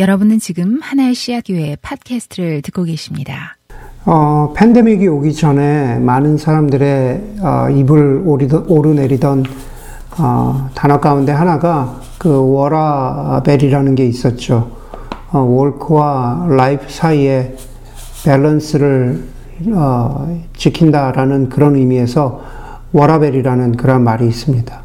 여러분은 지금 하나의 씨앗교회 팟캐스트를 듣고 계십니다. 어, 팬데믹이 오기 전에 많은 사람들의 어, 입을 오르내리던 어, 단어 가운데 하나가 그 워라밸이라는 게 있었죠. 어, work와 life 사이에 밸런스를 어, 지킨다라는 그런 의미에서 워라밸이라는 그런 말이 있습니다.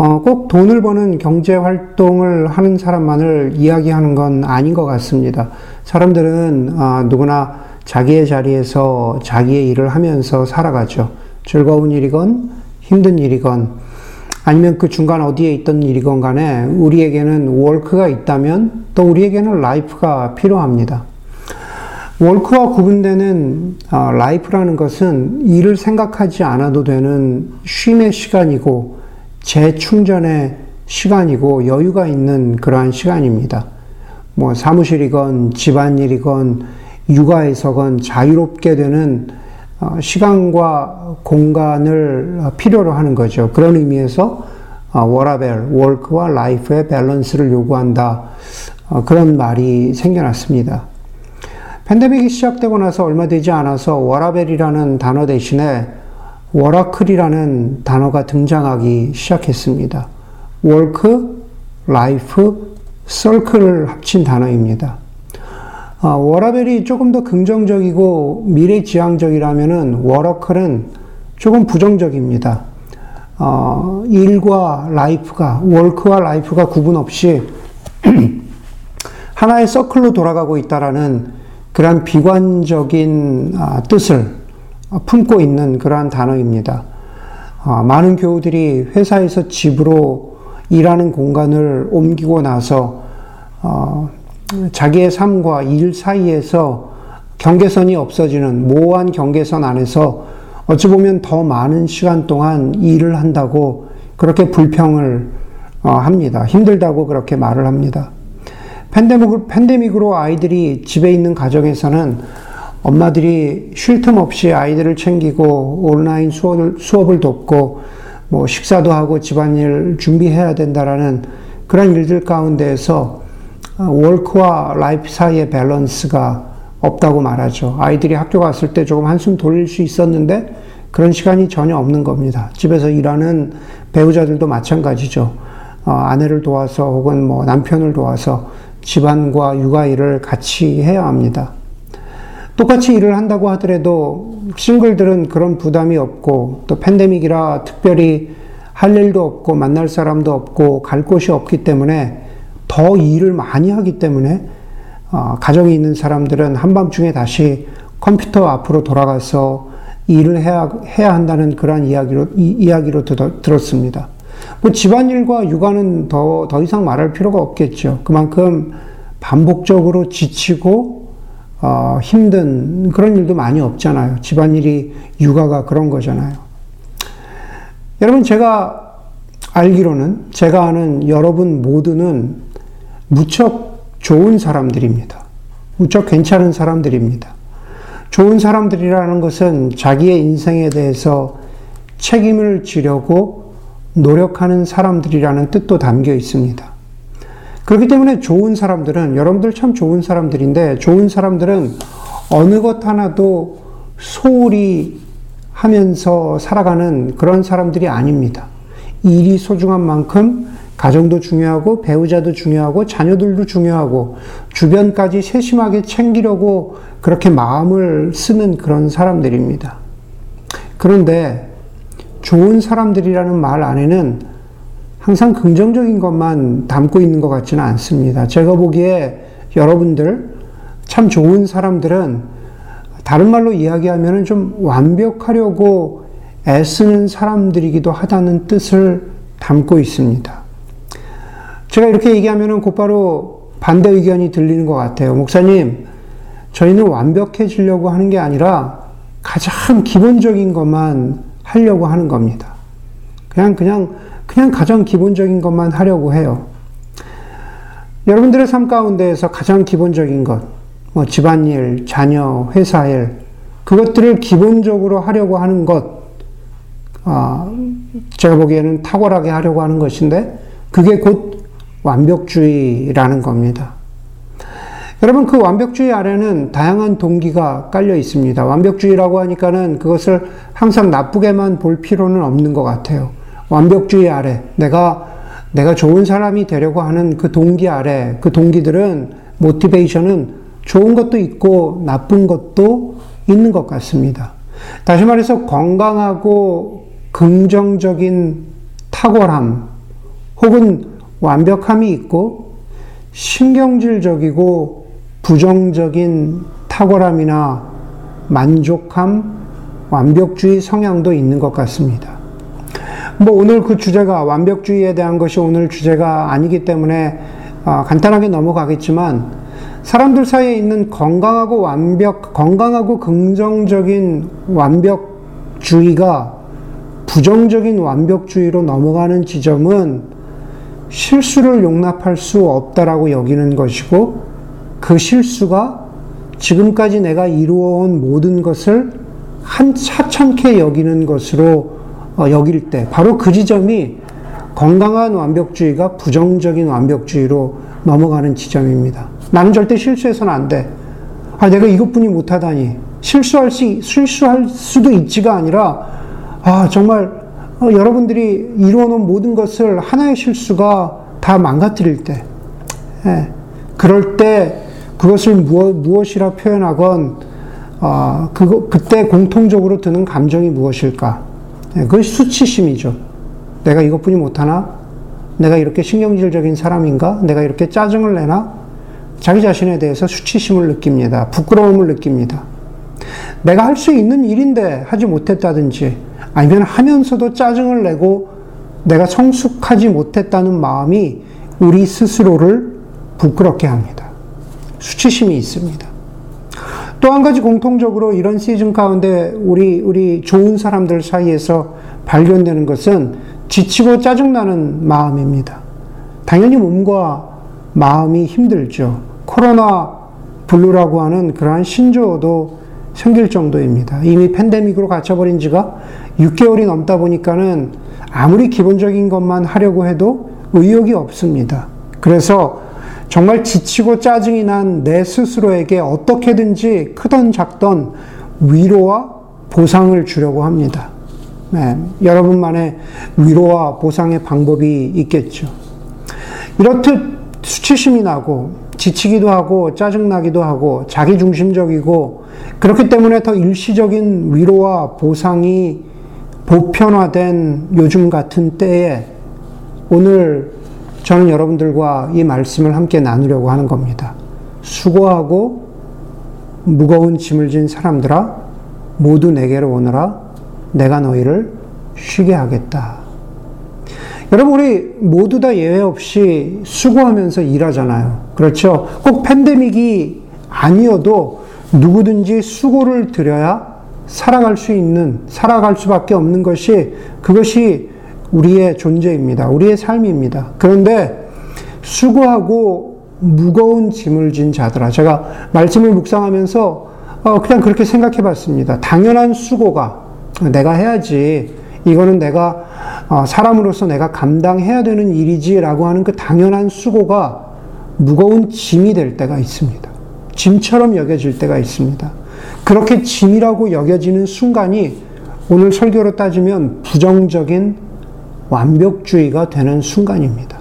어, 꼭 돈을 버는 경제 활동을 하는 사람만을 이야기하는 건 아닌 것 같습니다. 사람들은 어, 누구나 자기의 자리에서 자기의 일을 하면서 살아가죠. 즐거운 일이건 힘든 일이건 아니면 그 중간 어디에 있던 일이건 간에 우리에게는 work가 있다면 또 우리에게는 life가 필요합니다. work와 구분되는 어, life라는 것은 일을 생각하지 않아도 되는 쉼의 시간이고 재충전의 시간이고 여유가 있는 그러한 시간입니다. 뭐 사무실이건 집안일이건 육아에서건 자유롭게 되는 어, 시간과 공간을 필요로 하는 거죠. 그런 의미에서 어, 워라밸, work와 life의 밸런스를 요구한다. 어, 그런 말이 생겨났습니다. 팬데믹이 시작되고 나서 얼마 되지 않아서 워라밸이라는 단어 대신에 워라클이라는 단어가 등장하기 시작했습니다. work, life, circle을 합친 단어입니다. 어, 워라밸이 조금 더 긍정적이고 미래지향적이라면 워라클은 조금 부정적입니다. 어, 일과 life가, work와 life가 구분 없이 하나의 circle로 돌아가고 있다라는 그런 비관적인 아, 뜻을 품고 있는 그러한 단어입니다. 아, 많은 교우들이 회사에서 집으로 일하는 공간을 옮기고 나서 어, 자기의 삶과 일 사이에서 경계선이 없어지는 모호한 경계선 안에서 어찌 보면 더 많은 시간 동안 일을 한다고 그렇게 불평을 어, 합니다. 힘들다고 그렇게 말을 합니다. 팬데믹, 팬데믹으로 아이들이 집에 있는 가정에서는 엄마들이 쉴 틈 없이 아이들을 챙기고 온라인 수업을, 수업을 돕고 뭐 식사도 하고 집안일 준비해야 된다라는 그런 일들 가운데에서 work와 life 사이의 밸런스가 없다고 말하죠. 아이들이 학교 갔을 때 조금 한숨 돌릴 수 있었는데 그런 시간이 전혀 없는 겁니다. 집에서 일하는 배우자들도 마찬가지죠. 어, 아내를 도와서 혹은 뭐 남편을 도와서 집안과 육아 일을 같이 해야 합니다. 똑같이 일을 한다고 하더라도 싱글들은 그런 부담이 없고 또 팬데믹이라 특별히 할 일도 없고 만날 사람도 없고 갈 곳이 없기 때문에 더 일을 많이 하기 때문에 어, 가정에 있는 사람들은 한밤중에 다시 컴퓨터 앞으로 돌아가서 일을 해야, 해야 한다는 그러한 이야기로, 이, 이야기로 들, 들었습니다. 뭐 집안일과 육아는 더, 더 이상 말할 필요가 없겠죠. 그만큼 반복적으로 지치고, 어, 힘든 그런 일도 많이 없잖아요. 집안일이 육아가 그런 거잖아요. 여러분, 제가 알기로는, 제가 아는 여러분 모두는 무척 좋은 사람들입니다. 무척 괜찮은 사람들입니다. 좋은 사람들이라는 것은 자기의 인생에 대해서 책임을 지려고 노력하는 사람들이라는 뜻도 담겨 있습니다. 그렇기 때문에 좋은 사람들은, 여러분들 참 좋은 사람들인데, 좋은 사람들은 어느 것 하나도 소홀히 하면서 살아가는 그런 사람들이 아닙니다. 일이 소중한 만큼 가정도 중요하고 배우자도 중요하고 자녀들도 중요하고 주변까지 세심하게 챙기려고 그렇게 마음을 쓰는 그런 사람들입니다. 그런데 좋은 사람들이라는 말 안에는 항상 긍정적인 것만 담고 있는 것 같지는 않습니다. 제가 보기에 여러분들 참 좋은 사람들은 다른 말로 이야기하면 좀 완벽하려고 애쓰는 사람들이기도 하다는 뜻을 담고 있습니다. 제가 이렇게 얘기하면 곧바로 반대 의견이 들리는 것 같아요. 목사님, 저희는 완벽해지려고 하는 게 아니라 가장 기본적인 것만 하려고 하는 겁니다. 그냥, 그냥, 그냥 가장 기본적인 것만 하려고 해요. 여러분들의 삶 가운데에서 가장 기본적인 것, 뭐 집안일, 자녀, 회사일, 그것들을 기본적으로 하려고 하는 것, 아, 제가 보기에는 탁월하게 하려고 하는 것인데, 그게 곧 완벽주의라는 겁니다. 여러분, 그 완벽주의 아래는 다양한 동기가 깔려 있습니다. 완벽주의라고 하니까는 그것을 항상 나쁘게만 볼 필요는 없는 것 같아요. 완벽주의 아래, 내가, 내가 좋은 사람이 되려고 하는 그 동기 아래, 그 동기들은, 모티베이션은 좋은 것도 있고 나쁜 것도 있는 것 같습니다. 다시 말해서 건강하고 긍정적인 탁월함 혹은 완벽함이 있고 신경질적이고 부정적인 탁월함이나 만족함, 완벽주의 성향도 있는 것 같습니다. 뭐 오늘 그 주제가 완벽주의에 대한 것이 오늘 주제가 아니기 때문에 아, 간단하게 넘어가겠지만 사람들 사이에 있는 건강하고 완벽, 건강하고 긍정적인 완벽주의가 부정적인 완벽주의로 넘어가는 지점은 실수를 용납할 수 없다라고 여기는 것이고 그 실수가 지금까지 내가 이루어온 모든 것을 한 차찮게 여기는 것으로 어, 여길 때 바로 그 지점이 건강한 완벽주의가 부정적인 완벽주의로 넘어가는 지점입니다. 나는 절대 실수해서는 안 돼. 아, 내가 이것뿐이 못하다니. 실수할 수, 실수할 수도 있지가 아니라, 아, 정말, 어, 여러분들이 이루어놓은 모든 것을 하나의 실수가 다 망가뜨릴 때, 예, 그럴 때 그것을 무엇, 무엇이라 표현하건, 어, 그거, 그때 공통적으로 드는 감정이 무엇일까? 예, 그것이 수치심이죠. 내가 이것뿐이 못하나? 내가 이렇게 신경질적인 사람인가? 내가 이렇게 짜증을 내나? 자기 자신에 대해서 수치심을 느낍니다. 부끄러움을 느낍니다. 내가 할 수 있는 일인데 하지 못했다든지 아니면 하면서도 짜증을 내고 내가 성숙하지 못했다는 마음이 우리 스스로를 부끄럽게 합니다. 수치심이 있습니다. 또 한 가지 공통적으로 이런 시즌 가운데 우리, 우리 좋은 사람들 사이에서 발견되는 것은 지치고 짜증나는 마음입니다. 당연히 몸과 마음이 힘들죠. 코로나 블루라고 하는 그러한 신조어도 생길 정도입니다. 이미 팬데믹으로 갇혀버린 지가 6개월이 넘다 보니까는 아무리 기본적인 것만 하려고 해도 의욕이 없습니다. 그래서 정말 지치고 짜증이 난 내 스스로에게 어떻게든지 크던 작던 위로와 보상을 주려고 합니다. 네, 여러분만의 위로와 보상의 방법이 있겠죠. 이렇듯 수치심이 나고 지치기도 하고 짜증나기도 하고 자기중심적이고 그렇기 때문에 더 일시적인 위로와 보상이 보편화된 요즘 같은 때에 오늘 저는 여러분들과 이 말씀을 함께 나누려고 하는 겁니다. 수고하고 무거운 짐을 진 사람들아 모두 내게로 오너라 내가 너희를 쉬게 하겠다. 여러분, 우리 모두 다 예외 없이 수고하면서 일하잖아요. 그렇죠? 꼭 팬데믹이 아니어도 누구든지 수고를 들여야 살아갈 수 있는, 살아갈 수밖에 없는 것이 그것이 우리의 존재입니다. 우리의 삶입니다. 그런데 수고하고 무거운 짐을 진 자들아. 제가 말씀을 묵상하면서 어, 그냥 그렇게 생각해 봤습니다. 당연한 수고가 내가 해야지. 이거는 내가 어, 사람으로서 내가 감당해야 되는 일이지라고 하는 그 당연한 수고가 무거운 짐이 될 때가 있습니다. 짐처럼 여겨질 때가 있습니다. 그렇게 짐이라고 여겨지는 순간이 오늘 설교로 따지면 부정적인 완벽주의가 되는 순간입니다.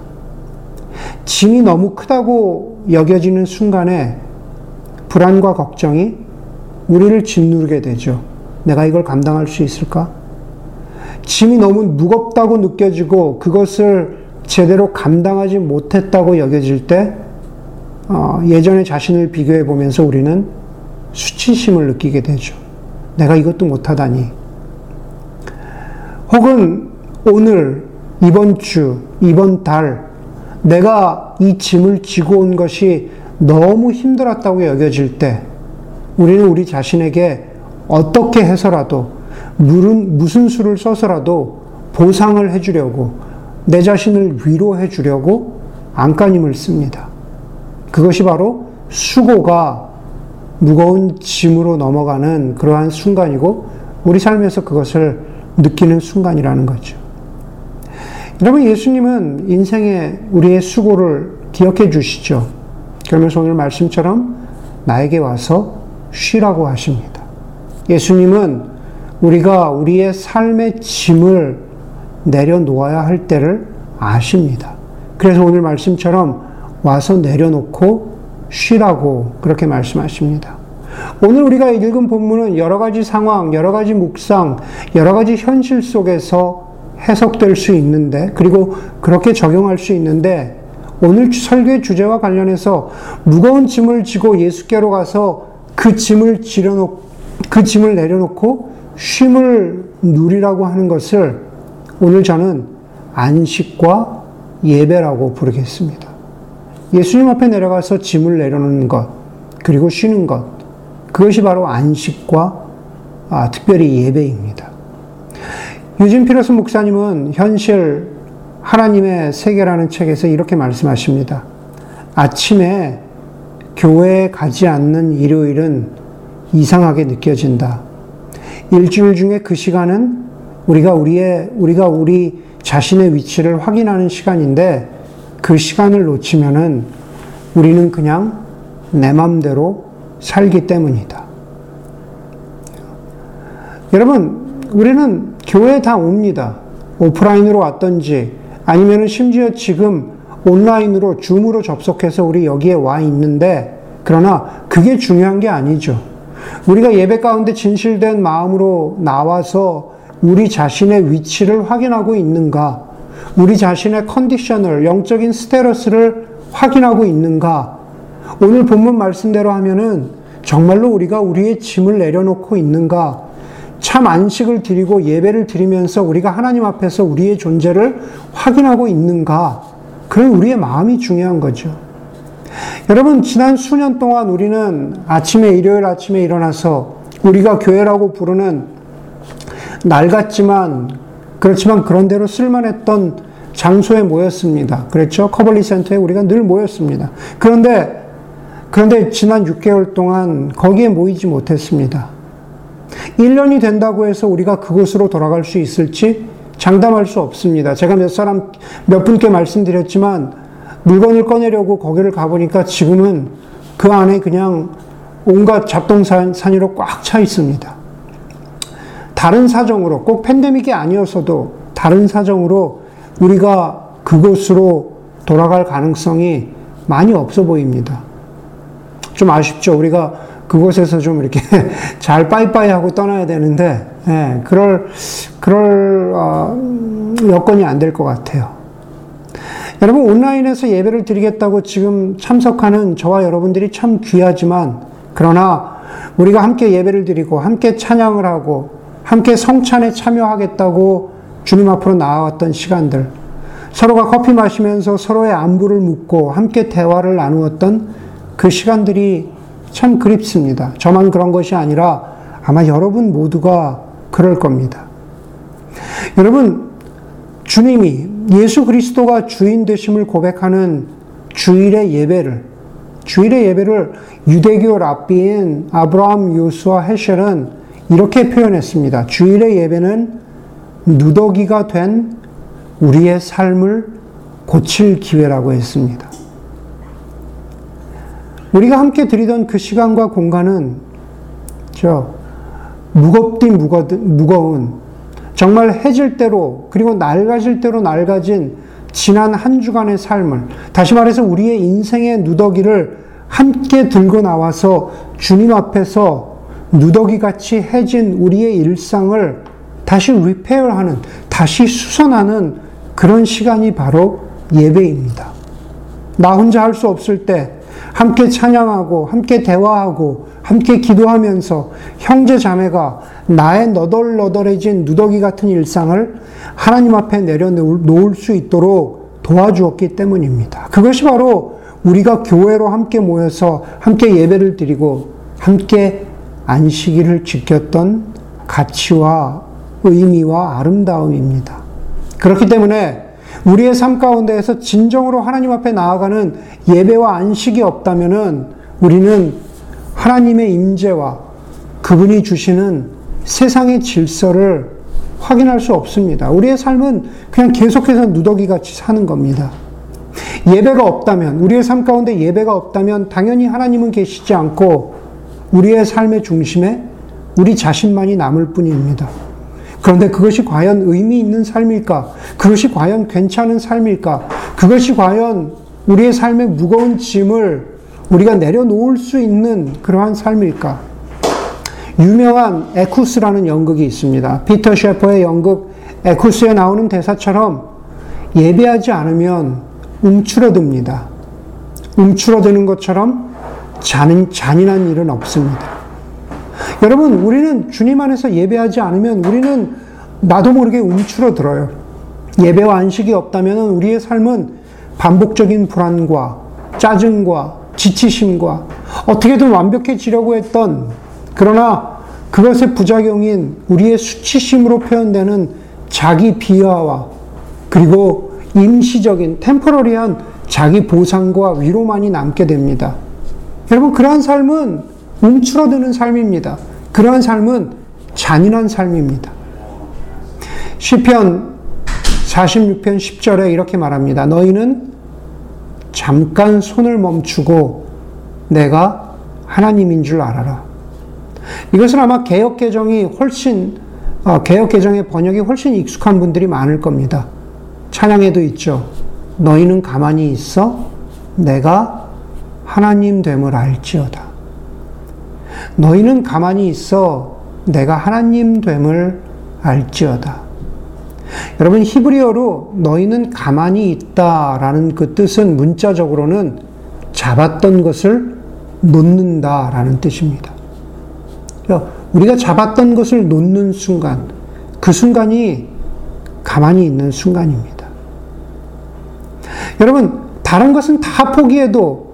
짐이 너무 크다고 여겨지는 순간에 불안과 걱정이 우리를 짓누르게 되죠. 내가 이걸 감당할 수 있을까? 짐이 너무 무겁다고 느껴지고 그것을 제대로 감당하지 못했다고 여겨질 때 어, 예전의 자신을 비교해 보면서 우리는 수치심을 느끼게 되죠. 내가 이것도 못하다니. 혹은 오늘, 이번 주, 이번 달, 내가 이 짐을 지고 온 것이 너무 힘들었다고 여겨질 때, 우리는 우리 자신에게 어떻게 해서라도 무슨, 수를 써서라도 보상을 해주려고 내 자신을 위로해 주려고 안간힘을 씁니다. 그것이 바로 수고가 무거운 짐으로 넘어가는 그러한 순간이고 우리 삶에서 그것을 느끼는 순간이라는 거죠. 여러분, 예수님은 인생의 우리의 수고를 기억해 주시죠. 그러면서 오늘 말씀처럼 나에게 와서 쉬라고 하십니다. 예수님은 우리가 우리의 삶의 짐을 내려놓아야 할 때를 아십니다. 그래서 오늘 말씀처럼 와서 내려놓고 쉬라고 그렇게 말씀하십니다. 오늘 우리가 읽은 본문은 여러 가지 상황, 여러 가지 묵상, 여러 가지 현실 속에서 해석될 수 있는데, 그리고 그렇게 적용할 수 있는데, 오늘 설교의 주제와 관련해서 무거운 짐을 지고 예수께로 가서 그 짐을 지려놓, 그 짐을 내려놓고 쉼을 누리라고 하는 것을 오늘 저는 안식과 예배라고 부르겠습니다. 예수님 앞에 내려가서 짐을 내려놓는 것, 그리고 쉬는 것, 그것이 바로 안식과 아, 특별히 예배입니다. 유진 피러스 목사님은 현실 하나님의 세계라는 책에서 이렇게 말씀하십니다. 아침에 교회에 가지 않는 일요일은 이상하게 느껴진다. 일주일 중에 그 시간은 우리가 우리의, 우리가 우리 자신의 위치를 확인하는 시간인데 그 시간을 놓치면은 우리는 그냥 내 맘대로 살기 때문이다. 여러분, 우리는 교회 다 옵니다. 오프라인으로 왔던지 아니면 심지어 지금 온라인으로 줌으로 접속해서 우리 여기에 와 있는데 그러나 그게 중요한 게 아니죠. 우리가 예배 가운데 진실된 마음으로 나와서 우리 자신의 위치를 확인하고 있는가? 우리 자신의 컨디션을, 영적인 스테러스를 확인하고 있는가? 오늘 본문 말씀대로 하면은 정말로 우리가 우리의 짐을 내려놓고 있는가? 참 안식을 드리고 예배를 드리면서 우리가 하나님 앞에서 우리의 존재를 확인하고 있는가? 그런 우리의 마음이 중요한 거죠. 여러분, 지난 수년 동안 우리는 아침에, 일요일 아침에 일어나서 우리가 교회라고 부르는 낡았지만, 그렇지만 그런대로 쓸만했던 장소에 모였습니다. 그렇죠? 커벌리 센터에 우리가 늘 모였습니다. 그런데, 그런데 지난 6개월 동안 거기에 모이지 못했습니다. 1년이 된다고 해서 우리가 그곳으로 돌아갈 수 있을지 장담할 수 없습니다. 제가 몇 사람, 몇 분께 말씀드렸지만, 물건을 꺼내려고 거기를 가보니까 지금은 그 안에 그냥 온갖 잡동사니로 꽉 차 있습니다. 다른 사정으로, 꼭 팬데믹이 아니어서도 다른 사정으로 우리가 그곳으로 돌아갈 가능성이 많이 없어 보입니다. 좀 아쉽죠. 우리가 그곳에서 좀 이렇게 잘 빠이빠이 하고 떠나야 되는데, 예, 그럴, 그럴, 어, 여건이 안 될 것 같아요. 여러분, 온라인에서 예배를 드리겠다고 지금 참석하는 저와 여러분들이 참 귀하지만, 그러나 우리가 함께 예배를 드리고, 함께 찬양을 하고, 함께 성찬에 참여하겠다고 주님 앞으로 나아왔던 시간들, 서로가 커피 마시면서 서로의 안부를 묻고 함께 대화를 나누었던 그 시간들이 참 그립습니다. 저만 그런 것이 아니라 아마 여러분 모두가 그럴 겁니다. 여러분, 주님이 예수 그리스도가 주인 되심을 고백하는 주일의 예배를 주일의 예배를 유대교 랍비인 아브라함 요수와 헤셸은 이렇게 표현했습니다. 주일의 예배는 누더기가 된 우리의 삶을 고칠 기회라고 했습니다. 우리가 함께 드리던 그 시간과 공간은 저 무겁디 무거운 정말 해질 대로 그리고 낡아질 대로 낡아진 지난 한 주간의 삶을 다시 말해서 우리의 인생의 누더기를 함께 들고 나와서 주님 앞에서 누더기 같이 해진 우리의 일상을 다시 리페어하는 다시 수선하는 그런 시간이 바로 예배입니다. 나 혼자 할 수 없을 때 함께 찬양하고 함께 대화하고 함께 기도하면서 형제 자매가 나의 너덜너덜해진 누더기 같은 일상을 하나님 앞에 내려놓을 수 있도록 도와주었기 때문입니다. 그것이 바로 우리가 교회로 함께 모여서 함께 예배를 드리고 함께 안식일을 지켰던 가치와 의미와 아름다움입니다. 그렇기 때문에 우리의 삶 가운데에서 진정으로 하나님 앞에 나아가는 예배와 안식이 없다면은 우리는 하나님의 임재와 그분이 주시는 세상의 질서를 확인할 수 없습니다. 우리의 삶은 그냥 계속해서 누더기 같이 사는 겁니다. 예배가 없다면, 우리의 삶 가운데 예배가 없다면 당연히 하나님은 계시지 않고 우리의 삶의 중심에 우리 자신만이 남을 뿐입니다. 그런데 그것이 과연 의미 있는 삶일까? 그것이 과연 괜찮은 삶일까? 그것이 과연 우리의 삶의 무거운 짐을 우리가 내려놓을 수 있는 그러한 삶일까? 유명한 에쿠스라는 연극이 있습니다. 피터 셰퍼의 연극 에쿠스에 나오는 대사처럼 예배하지 않으면 움츠러듭니다. 움츠러드는 것처럼 잔인, 잔인한 일은 없습니다. 여러분, 우리는 주님 안에서 예배하지 않으면 우리는 나도 모르게 움츠러들어요. 예배와 안식이 없다면 우리의 삶은 반복적인 불안과 짜증과 지치심과 어떻게든 완벽해지려고 했던 그러나 그것의 부작용인 우리의 수치심으로 표현되는 자기 비하와 그리고 임시적인 템포러리한 자기 보상과 위로만이 남게 됩니다. 여러분 그러한 삶은 움츠러드는 삶입니다. 그러한 삶은 잔인한 삶입니다. 시편 46편 10절에 이렇게 말합니다. 너희는 잠깐 손을 멈추고 내가 하나님인 줄 알아라. 이것은 아마 개혁 개정이 훨씬 어, 개혁 개정의 번역이 훨씬 익숙한 분들이 많을 겁니다. 찬양에도 있죠. 너희는 가만히 있어 내가 하나님 됨을 알지어다. 너희는 가만히 있어 내가 하나님 됨을 알지어다. 여러분 히브리어로 너희는 가만히 있다라는 그 뜻은 문자적으로는 잡았던 것을 놓는다라는 뜻입니다. 우리가 잡았던 것을 놓는 순간, 그 순간이 가만히 있는 순간입니다. 여러분, 다른 것은 다 포기해도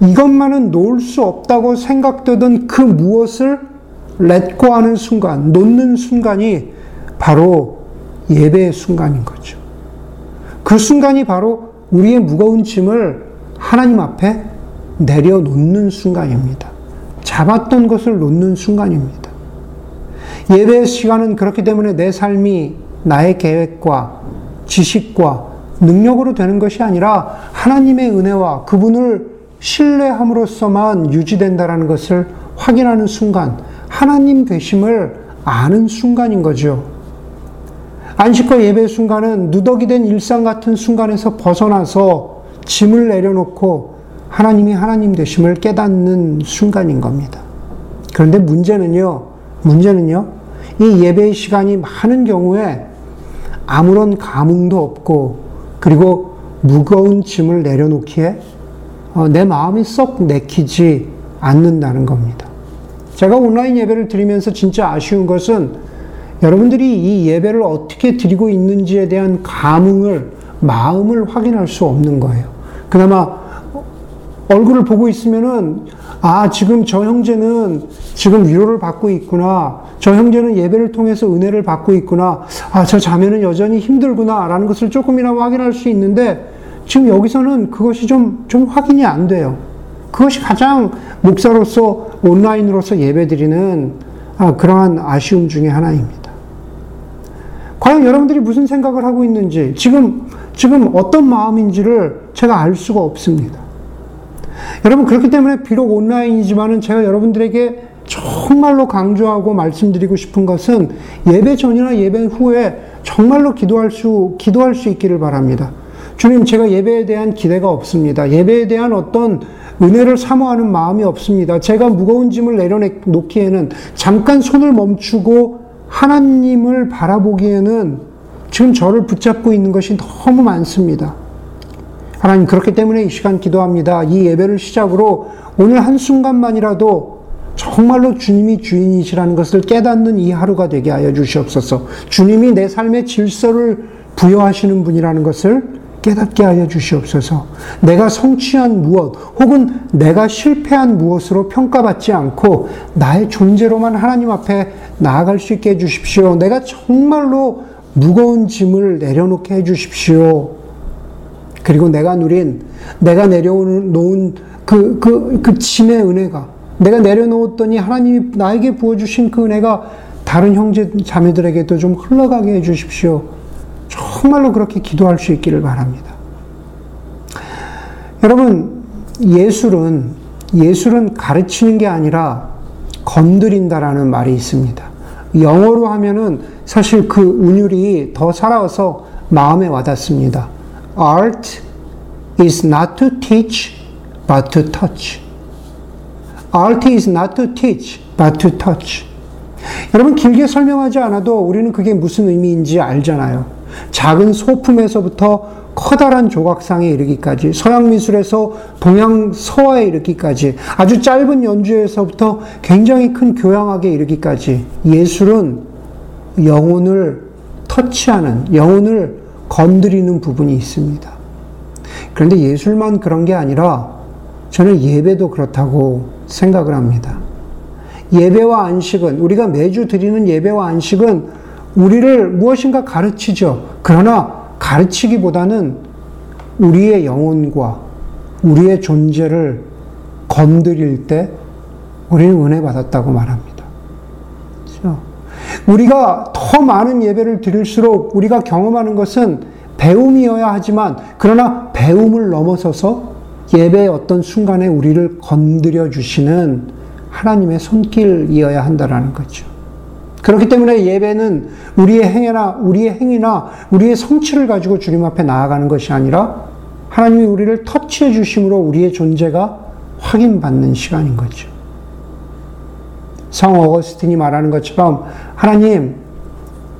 이것만은 놓을 수 없다고 생각되던 그 무엇을 렛고 하는 순간, 놓는 순간이 바로 예배의 순간인 거죠. 그 순간이 바로 우리의 무거운 짐을 하나님 앞에 내려놓는 순간입니다. 잡았던 것을 놓는 순간입니다. 예배의 시간은 그렇기 때문에 내 삶이 나의 계획과 지식과 능력으로 되는 것이 아니라 하나님의 은혜와 그분을 신뢰함으로써만 유지된다라는 것을 확인하는 순간, 하나님 되심을 아는 순간인 거죠. 안식과 예배 순간은 누더기 된 일상 같은 순간에서 벗어나서 짐을 내려놓고 하나님이 하나님 되심을 깨닫는 순간인 겁니다. 그런데 문제는요, 문제는요, 이 예배의 시간이 많은 경우에 아무런 감흥도 없고, 그리고 무거운 짐을 내려놓기에 어, 내 마음이 썩 내키지 않는다는 겁니다. 제가 온라인 예배를 드리면서 진짜 아쉬운 것은 여러분들이 이 예배를 어떻게 드리고 있는지에 대한 감흥을, 마음을 확인할 수 없는 거예요. 그나마 얼굴을 보고 있으면은 아, 지금 저 형제는 지금 위로를 받고 있구나. 저 형제는 예배를 통해서 은혜를 받고 있구나. 아, 저 자매는 여전히 힘들구나. 라는 것을 조금이나마 확인할 수 있는데 지금 여기서는 그것이 좀, 좀 확인이 안 돼요. 그것이 가장 목사로서 온라인으로서 예배드리는 아, 그러한 아쉬움 중의 하나입니다. 과연 여러분들이 무슨 생각을 하고 있는지, 지금, 지금 어떤 마음인지를 제가 알 수가 없습니다. 여러분, 그렇기 때문에 비록 온라인이지만은 제가 여러분들에게 정말로 강조하고 말씀드리고 싶은 것은 예배 전이나 예배 후에 정말로 기도할 수, 기도할 수 있기를 바랍니다. 주님, 제가 예배에 대한 기대가 없습니다. 예배에 대한 어떤 은혜를 사모하는 마음이 없습니다. 제가 무거운 짐을 내려놓기에는 잠깐 손을 멈추고 하나님을 바라보기에는 지금 저를 붙잡고 있는 것이 너무 많습니다. 하나님, 그렇기 때문에 이 시간 기도합니다. 이 예배를 시작으로 오늘 한순간만이라도 정말로 주님이 주인이시라는 것을 깨닫는 이 하루가 되게 하여 주시옵소서. 주님이 내 삶의 질서를 부여하시는 분이라는 것을 깨닫게 하여 주시옵소서. 내가 성취한 무엇, 혹은 내가 실패한 무엇으로 평가받지 않고 나의 존재로만 하나님 앞에 나아갈 수 있게 해 주십시오. 내가 정말로 무거운 짐을 내려놓게 해 주십시오. 그리고 내가 누린, 내가 내려놓은 그, 그, 그 짐의 은혜가, 내가 내려놓았더니 하나님이 나에게 부어주신 그 은혜가 다른 형제 자매들에게도 좀 흘러가게 해 주십시오. 정말로 그렇게 기도할 수 있기를 바랍니다. 여러분, 예술은, 예술은 가르치는 게 아니라 건드린다라는 말이 있습니다. 영어로 하면은 사실 그 운율이 더 살아서 마음에 와닿습니다. Art is not to teach, but to touch. Art is not to teach, but to touch. 여러분, 길게 설명하지 않아도 우리는 그게 무슨 의미인지 알잖아요. 작은 소품에서부터 커다란 조각상에 이르기까지, 서양 미술에서 동양 서화에 이르기까지, 아주 짧은 연주에서부터 굉장히 큰 교양학에 이르기까지, 예술은 영혼을 터치하는, 영혼을 건드리는 부분이 있습니다. 그런데 예술만 그런 게 아니라 저는 예배도 그렇다고 생각을 합니다. 예배와 안식은, 우리가 매주 드리는 예배와 안식은 우리를 무엇인가 가르치죠. 그러나 가르치기보다는 우리의 영혼과 우리의 존재를 건드릴 때 우리는 은혜 받았다고 말합니다. 그렇죠? 우리가 더 많은 예배를 드릴수록 우리가 경험하는 것은 배움이어야 하지만 그러나 배움을 넘어서서 예배의 어떤 순간에 우리를 건드려 주시는 하나님의 손길이어야 한다라는 거죠. 그렇기 때문에 예배는 우리의 행위나 우리의 행위나 우리의 성취를 가지고 주님 앞에 나아가는 것이 아니라 하나님이 우리를 터치해 주심으로 우리의 존재가 확인받는 시간인 거죠. 성 어거스틴이 말하는 것처럼 하나님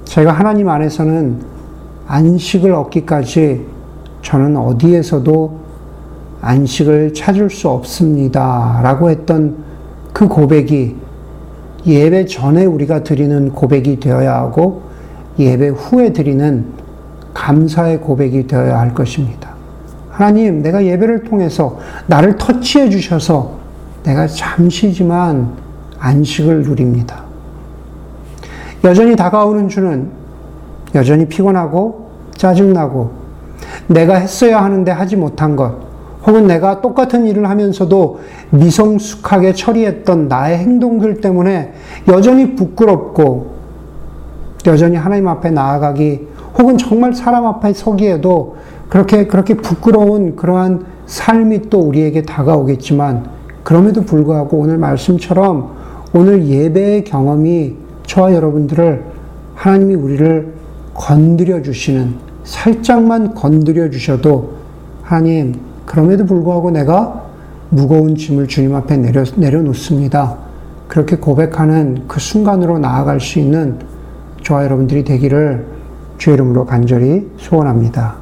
제가 하나님 안에서는 안식을 얻기까지 저는 어디에서도 안식을 찾을 수 없습니다. 라고 했던 그 고백이 예배 전에 우리가 드리는 고백이 되어야 하고 예배 후에 드리는 감사의 고백이 되어야 할 것입니다. 하나님, 내가 예배를 통해서 나를 터치해 주셔서 내가 잠시지만 안식을 누립니다. 여전히 다가오는 주는 여전히 피곤하고 짜증나고 내가 했어야 하는데 하지 못한 것, 혹은 내가 똑같은 일을 하면서도 미성숙하게 처리했던 나의 행동들 때문에 여전히 부끄럽고 여전히 하나님 앞에 나아가기 혹은 정말 사람 앞에 서기에도 그렇게 그렇게 부끄러운 그러한 삶이 또 우리에게 다가오겠지만 그럼에도 불구하고 오늘 말씀처럼 오늘 예배의 경험이 저와 여러분들을 하나님이 우리를 건드려 주시는 살짝만 건드려 주셔도 하나님 그럼에도 불구하고 내가 무거운 짐을 주님 앞에 내려, 내려놓습니다. 그렇게 고백하는 그 순간으로 나아갈 수 있는 저와 여러분들이 되기를 주의 이름으로 간절히 소원합니다.